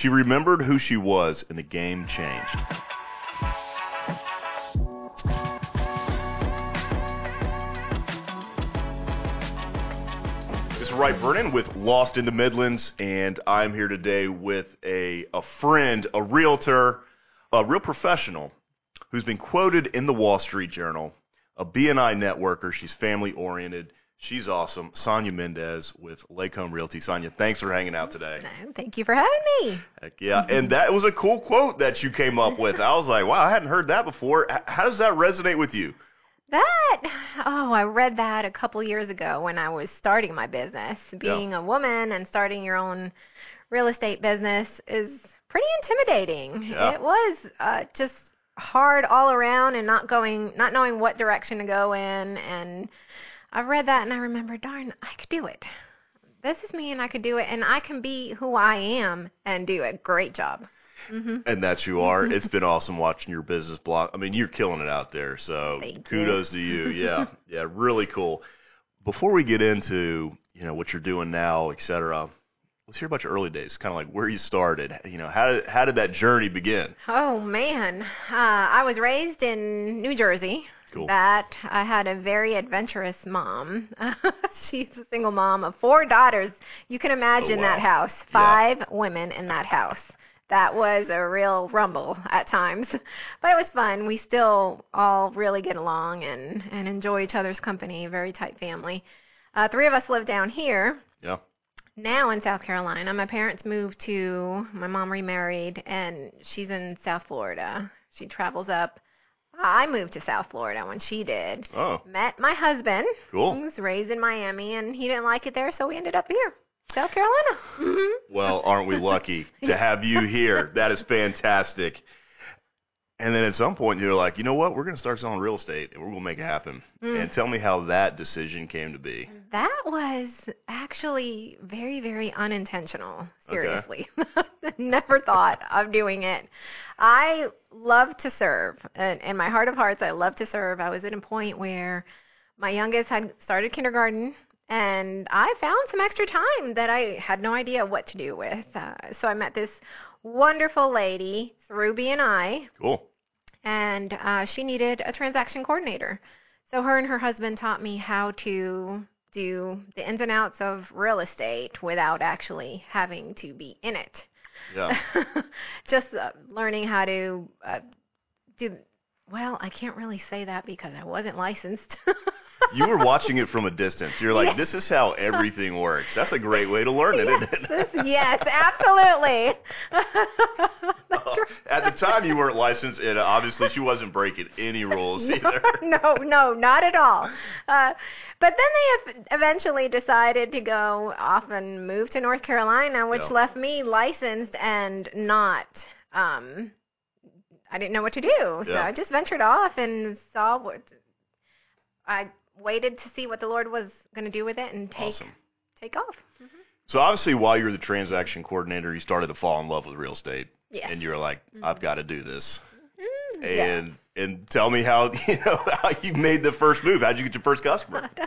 She remembered who she was, and the game changed. Wright Vernon with Lost in the Midlands, and I'm here today with a, a friend, a realtor, a real professional who's been quoted in the Wall Street Journal, a BNI networker. She's family oriented. She's awesome. Sonia Mendez with Lake Home Realty. Sonia, thanks for hanging out today. Thank you for having me. Heck yeah. And that was a cool quote that you came up with. I was like, wow, I hadn't heard that before. How does that resonate with you? That, oh, I read that a couple years ago when I was starting my business. Being a woman and starting your own real estate business is pretty intimidating. Yeah. It was uh, just hard all around and not going, not knowing what direction to go in. And I read that and I remember, darn, I could do it. This is me and I could do it. And I can be who I am and do a great job. hmm And that you are. it's been awesome watching your business blog. I mean, you're killing it out there. So Thank you. kudos to you. Yeah. yeah. Really cool. Before we get into, you know, what you're doing now, et cetera, let's hear about your early days, kind of like where you started. You know, how did, how did that journey begin? Oh man, uh, I was raised in New Jersey. Cool. That I had a very adventurous mom. She's a single mom of four daughters. You can imagine Oh, wow. that house. Yeah. Five women in that house. That was a real rumble at times, but it was fun. We still all really get along and and enjoy each other's company. Very tight family. Uh, three of us live down here Yeah. now in South Carolina. My parents moved to, my mom remarried, and she's in South Florida. She travels up. I moved to South Florida when she did. Oh, Met my husband, cool. who was raised in Miami, and he didn't like it there, so we ended up here, South Carolina. hmm Well, aren't we lucky to have you here? That is fantastic. And then at some point, you're like, you know what? We're going to start selling real estate, and we're going to make it happen. Mm. And tell me how that decision came to be. That was actually very, very unintentional. Okay. Seriously. Never thought of doing it. I love to serve. And in my heart of hearts, I love to serve. I was at a point where my youngest had started kindergarten, and I found some extra time that I had no idea what to do with. Uh, so I met this wonderful lady through BNI Cool. and uh, she needed a transaction coordinator. So her and her husband taught me how to do the ins and outs of real estate without actually having to be in it. Yeah. Just uh, learning how to uh, do. Well, I can't really say that because I wasn't licensed. You were watching it from a distance. You're like, this is how everything works. That's a great way to learn it, yes, isn't it? this- yes, absolutely. At the time, you weren't licensed, and obviously, she wasn't breaking any rules either. no, no, not at all. Uh, but then they ev- eventually decided to go off and move to North Carolina, which Yeah. left me licensed and not. Um, I didn't know what to do, so Yeah. I just ventured off and saw what. I waited to see what the Lord was going to do with it and take Awesome. take off. So obviously, while you were the transaction coordinator, you started to fall in love with real estate, Yes. and you were like, I've got to do this. Mm, yeah. And and tell me how you know how you made the first move. How'd you get your first customer?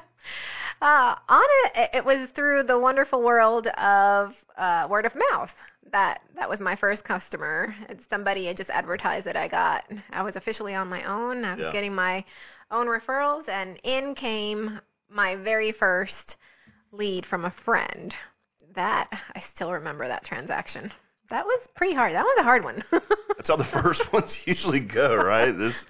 Uh, on it, it was through the wonderful world of uh, word of mouth. That that was my first customer. It's somebody had just advertised that I got. I was officially on my own. I was Yeah. getting my own referrals, and in came my very first lead from a friend. That I still remember that transaction. That was pretty hard. That was a hard one. That's how the first ones usually go, right? This.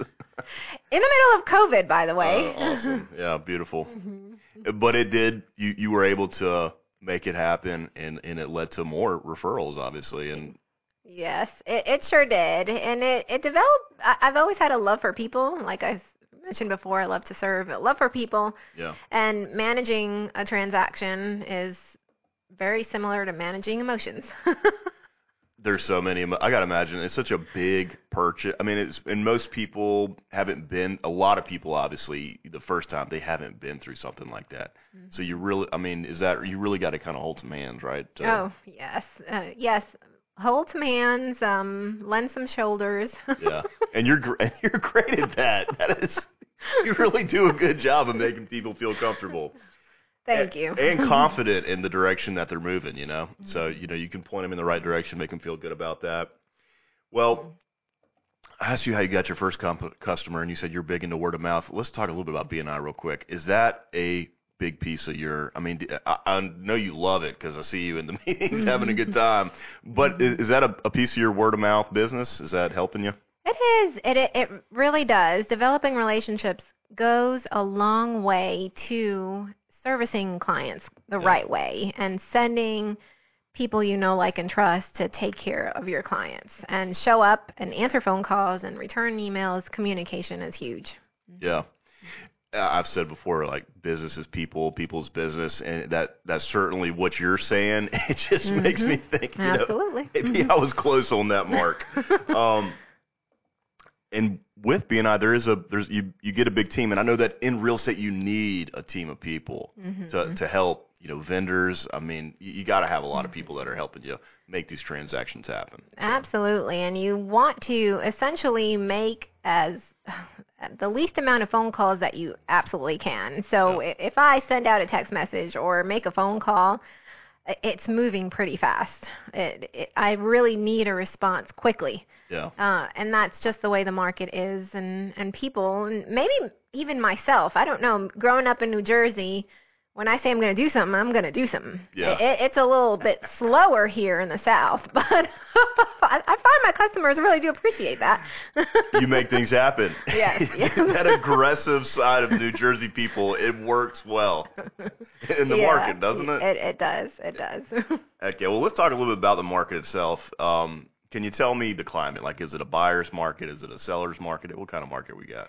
in the middle of COVID, by the way. Oh, awesome. Yeah, beautiful. Mhm. But it did. You you were able to make it happen, and and it led to more referrals, obviously. And Yes, it, it sure did, and it it developed. I, I've always had a love for people, like I've mentioned before. I love to serve, but love for people, yeah, and managing a transaction is very similar to managing emotions. there's so many. I gotta imagine it's such a big purchase. I mean, it's and most people haven't been. A lot of people, obviously, the first time they haven't been through something like that. So you really, I mean, is that you really got to kind of hold some hands, right? to- oh yes, uh, yes. Hold some hands, um, lend some shoulders. yeah, and you're gr- and you're great at that. That is, you really do a good job of making people feel comfortable. Thank and, you. and confident in the direction that they're moving. You know, so Mm-hmm. you know you can point them in the right direction, make them feel good about that. Well, I asked you how you got your first comp- customer, and you said you're big into word of mouth. Let's talk a little bit about BNI real quick. Is that a big piece of your? I mean, I, I know you love it because I see you in the meetings mm-hmm. having a good time. But is, is that a, a piece of your word of mouth business? Is that helping you? It is. It, it it really does. Developing relationships goes a long way to servicing clients the Yeah. right way and sending people you know, like, and trust to take care of your clients and show up and answer phone calls and return emails. Communication is huge. Yeah. I've said before, like business is people, people's business, and that that's certainly what you're saying. It just mm-hmm. makes me think, you know, Absolutely. maybe mm-hmm. I was close on that mark. um, and with BNI, there is a there's you you get a big team, and I know that in real estate you need a team of people mm-hmm, to to help. You know, vendors. I mean, you, you got to have a lot of people that are helping you make these transactions happen. Absolutely. And you want to essentially make as the least amount of phone calls that you absolutely can. So i if I send out a text message or make a phone call, it's moving pretty fast. It, it, I really need a response quickly. Yeah. Uh, and that's just the way the market is and, and people, and maybe even myself. I don't know. Growing up in New Jersey, when I say I'm going to do something, I'm going to do something. Yeah. It, it's a little bit slower here in the South, but I, I find my customers really do appreciate that. You make things happen. Yes, yes. that aggressive side of New Jersey people, it works well in the Yeah, market, doesn't it? It, it does. It does. Okay, well, let's talk a little bit about the market itself. Um, can you tell me the climate? Like, is it a buyer's market? Is it a seller's market? What kind of market we got?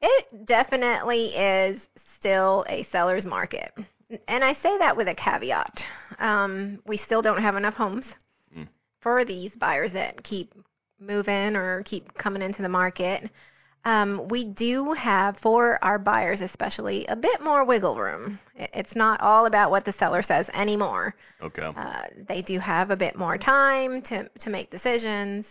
It definitely is still a seller's market. And I say that with a caveat. Um, we still don't have enough homes Mm. for these buyers that keep moving or keep coming into the market. Um, we do have, for our buyers especially, a bit more wiggle room. It's not all about what the seller says anymore. Okay. Uh, they do have a bit more time to, to make decisions.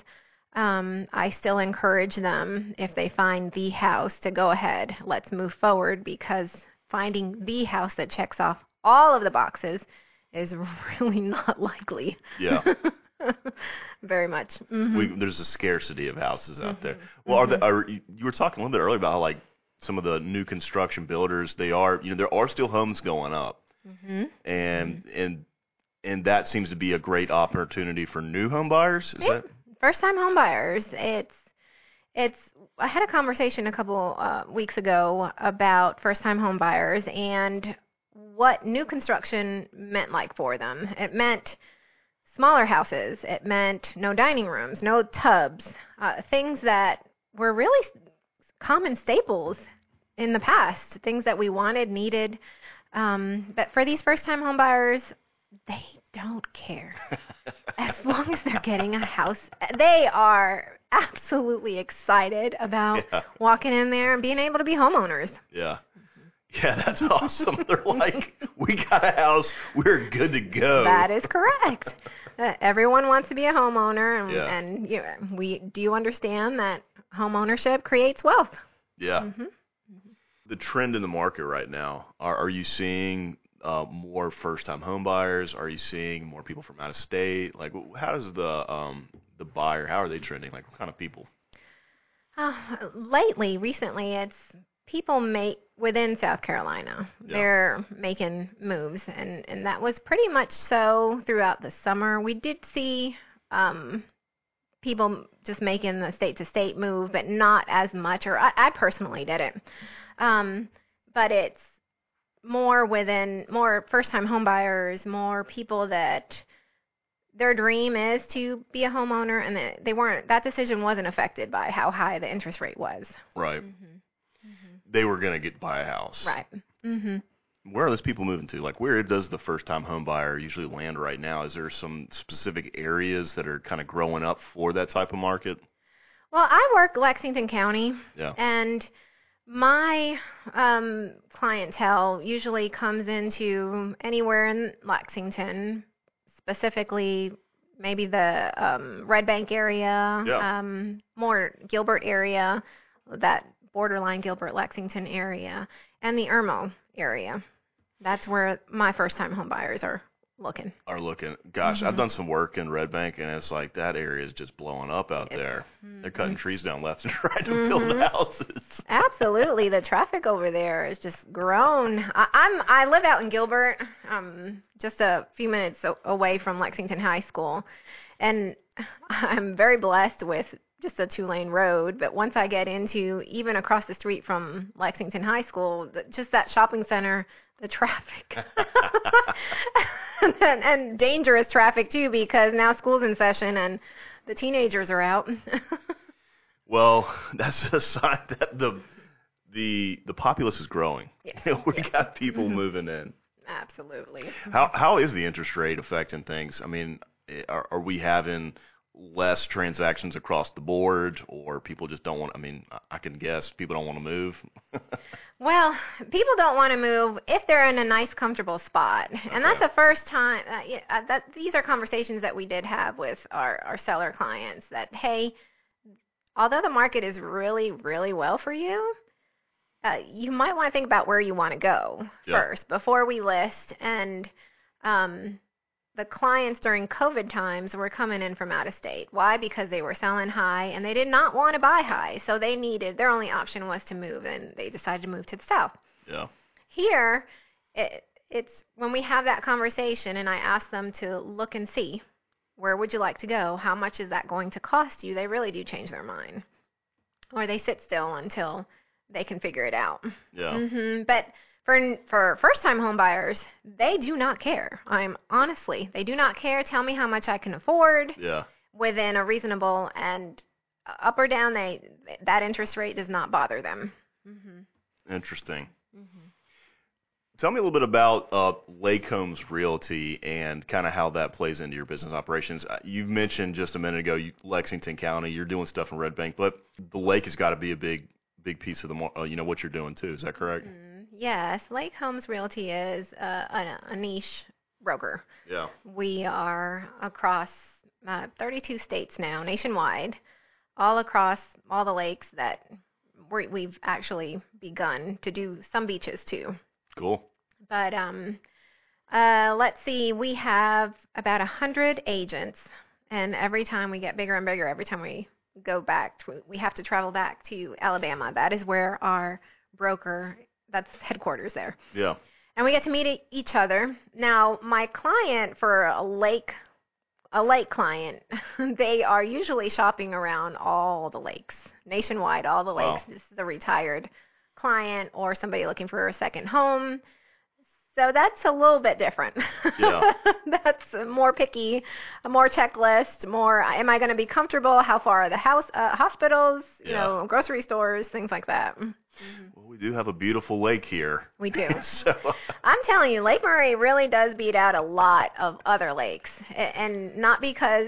Um, I still encourage them, if they find the house, to go ahead. Let's move forward because finding the house that checks off all of the boxes is really not likely. Yeah. Very much. hmm we, there's a scarcity of houses out there. Mm-hmm. Well, are, the, are you were talking a little bit earlier about how, like some of the new construction builders, they are you know there are still homes going up, hmm and and and that seems to be a great opportunity for new home buyers. Is that First time home buyers, it's it's I had a conversation a couple uh, weeks ago about first time home buyers and what new construction meant like for them. It meant smaller houses. It meant no dining rooms, no tubs, uh, things that were really common staples in the past, things that we wanted, needed. Um, but for these first time home buyers, they don't care as long as they're getting a house. They are absolutely excited about Yeah. walking in there and being able to be homeowners. Yeah. Yeah, that's awesome. They're like, we got a house, we're good to go. That is correct. Uh, everyone wants to be a homeowner, and, Yeah. and you know, we do you understand that home ownership creates wealth? yeah. hmm The trend in the market right now, are, are you seeing uh, more first-time home buyers? Are you seeing more people from out of state? Like, how does the um, the buyer, how are they trending? Like, what kind of people? Uh, lately, recently, it's people make within South Carolina. Yeah. They're making moves, and and that was pretty much so throughout the summer. We did see um, people just making the state to state move, but not as much. Or I, I personally didn't. Um, but it's more within more first time homebuyers, more people that their dream is to be a homeowner and that they weren't that decision wasn't affected by how high the interest rate was. Right. Mm-hmm. They were going to get buy a house. Right. Mhm. Where are those people moving to? Like, where does the first-time home buyer usually land right now? Is there some specific areas that are kind of growing up for that type of market? Well, I work Lexington County Yeah. and my um, clientele usually comes into anywhere in Lexington, specifically maybe the um, Red Bank area, Yeah. um, more Gilbert area, that borderline Gilbert Lexington area, and the Irmo area. That's where my first time home buyers are looking. Are looking. Gosh, Mm-hmm. I've done some work in Red Bank, and it's like that area is just blowing up out there. They're cutting Mm-hmm. trees down left and right to build houses. Absolutely, the traffic over there is just grown. I, I'm I live out in Gilbert, um, just a few minutes away from Lexington High School, and I'm very blessed with just a two lane road. But once I get into even across the street from Lexington High School, just that shopping center, the traffic, and, and dangerous traffic too, because now school's in session and the teenagers are out. Well, that's a sign that the the the populace is growing. We yes. got people moving in. Absolutely. How how is the interest rate affecting things? I mean, eh, are, are we having less transactions across the board, or people just don't want? I mean, I can guess people don't want to move. Well, people don't want to move if they're in a nice, comfortable spot, and that's the first time. Uh, yeah, uh, that these are conversations that we did have with our our seller clients. That hey, although the market is really, really well for you, uh, you might want to think about where you want to go Yeah. first before we list. And um, the clients during COVID times were coming in from out of state. Why? Because they were selling high and they did not want to buy high, so they needed their only option was to move, and they decided to move to the south. yeah, Here, it, it's when we have that conversation, and I ask them to look and see where would you like to go? How much is that going to cost you? They really do change their mind, or they sit still until they can figure it out. yeah, hmm But for for first time home buyers, they do not care. I'm honestly, they do not care. Tell me how much I can afford yeah. within a reasonable and up or down. They that interest rate does not bother them. hmm Interesting. hmm Tell me a little bit about uh, Lake Homes Realty and kind of how that plays into your business operations. Uh, You mentioned just a minute ago, you, Lexington County, you're doing stuff in Red Bank, but the lake has got to be a big, big piece of the, mar- uh, you know, what you're doing too. Is that correct? Mhm. Yes, Lake Homes Realty is uh, a, a niche broker. Yeah. We are across uh, 32 states now, nationwide, all across all the lakes that we we've actually begun to do some beaches too. Cool. But um, uh, let's see, we have about a hundred agents, and every time we get bigger and bigger, every time we go back, to, we have to travel back to Alabama. That is where our broker, that's headquarters there, Yeah. and we get to meet each other. Now, my client for a lake, a lake client, they are usually shopping around all the lakes nationwide, all the Wow. lakes. This is a retired client or somebody looking for a second home. So that's a little bit different. Yeah. that's more picky, a more checklist, more am I going to be comfortable? How far are the house uh, hospitals, you know, grocery stores, things like that. Mm-hmm. Well, we do have a beautiful lake here. We do. so, I'm telling you, Lake Murray really does beat out a lot of other lakes, and not because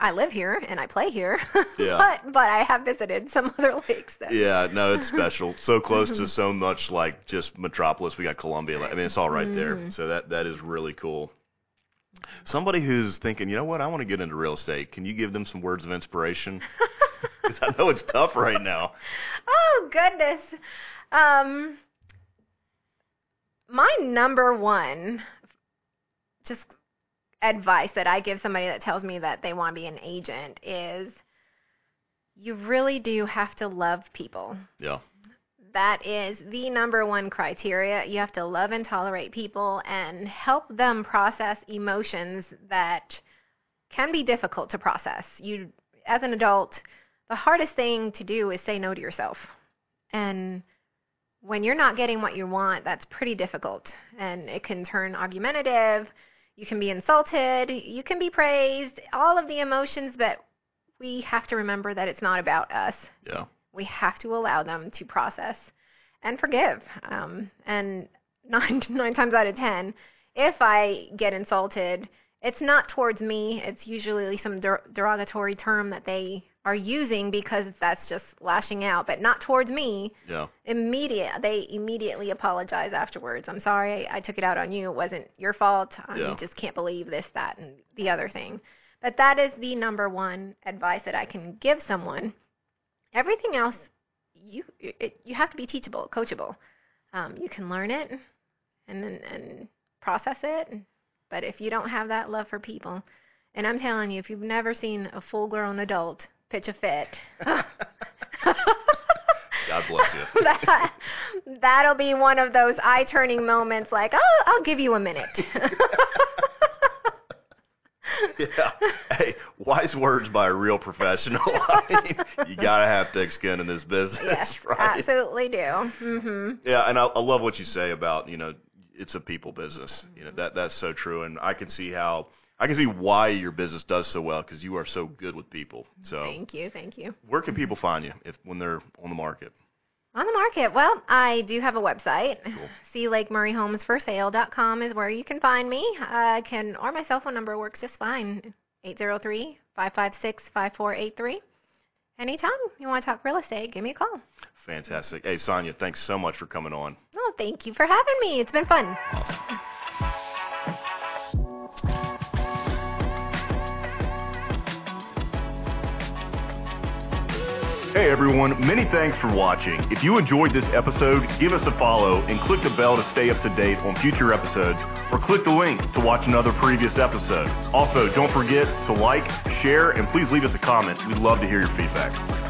I live here and I play here, Yeah. but but I have visited some other lakes. That, yeah, no, it's special. So close to mm-hmm. so much like just Metropolis. We got Columbia. I mean, it's all right there. Mm-hmm. So that that is really cool. Somebody who's thinking, you know what, I want to get into real estate. Can you give them some words of inspiration? I know it's tough right now. Oh goodness. Um, my number one, just advice that I give somebody that tells me that they want to be an agent is, you really do have to love people. Yeah, that is the number one criteria. You have to love and tolerate people and help them process emotions that can be difficult to process. You as an adult, the hardest thing to do is say no to yourself. And when you're not getting what you want, that's pretty difficult and it can turn argumentative. You can be insulted, you can be praised, all of the emotions, but we have to remember that it's not about us yeah, we have to allow them to process and forgive. Um, and nine nine times out of ten, if I get insulted, it's not towards me. It's usually some der- derogatory term that they are using because that's just lashing out, but not towards me. yeah, Immediate, they immediately apologize afterwards. I'm sorry, I took it out on you. It wasn't your fault. Um, Yeah. You just can't believe this, that, and the other thing. But that is the number one advice that I can give someone everything else you it, you have to be teachable coachable um, you can learn it and and process it. But if you don't have that love for people, and I'm telling you, if you've never seen a full-grown adult pitch a fit, God bless you. that, that'll be one of those eye-turning moments. Like, oh, I'll give you a minute. yeah. Hey, wise words by a real professional. I mean, you gotta have thick skin in this business, yes, right? absolutely do. hmm Yeah, and I, I love what you say about you know it's a people business. You know that that's so true, and I can see how I can see why your business does so well because you are so good with people. So, Thank you, thank you. where can people find you if when they're on the market? On the market. Well, I do have a website. Cool. See Lake Murray Homes for Sale.com is where you can find me. I can or my cell phone number works just fine. 803-556-5483. Anytime you want to talk real estate, give me a call. Fantastic. Hey, Sonia, thanks so much for coming on. Oh, thank you for having me. It's been fun. Awesome. Hey everyone, many thanks for watching. If you enjoyed this episode, give us a follow and click the bell to stay up to date on future episodes or click the link to watch another previous episode. Also, don't forget to like, share, and please leave us a comment. We'd love to hear your feedback.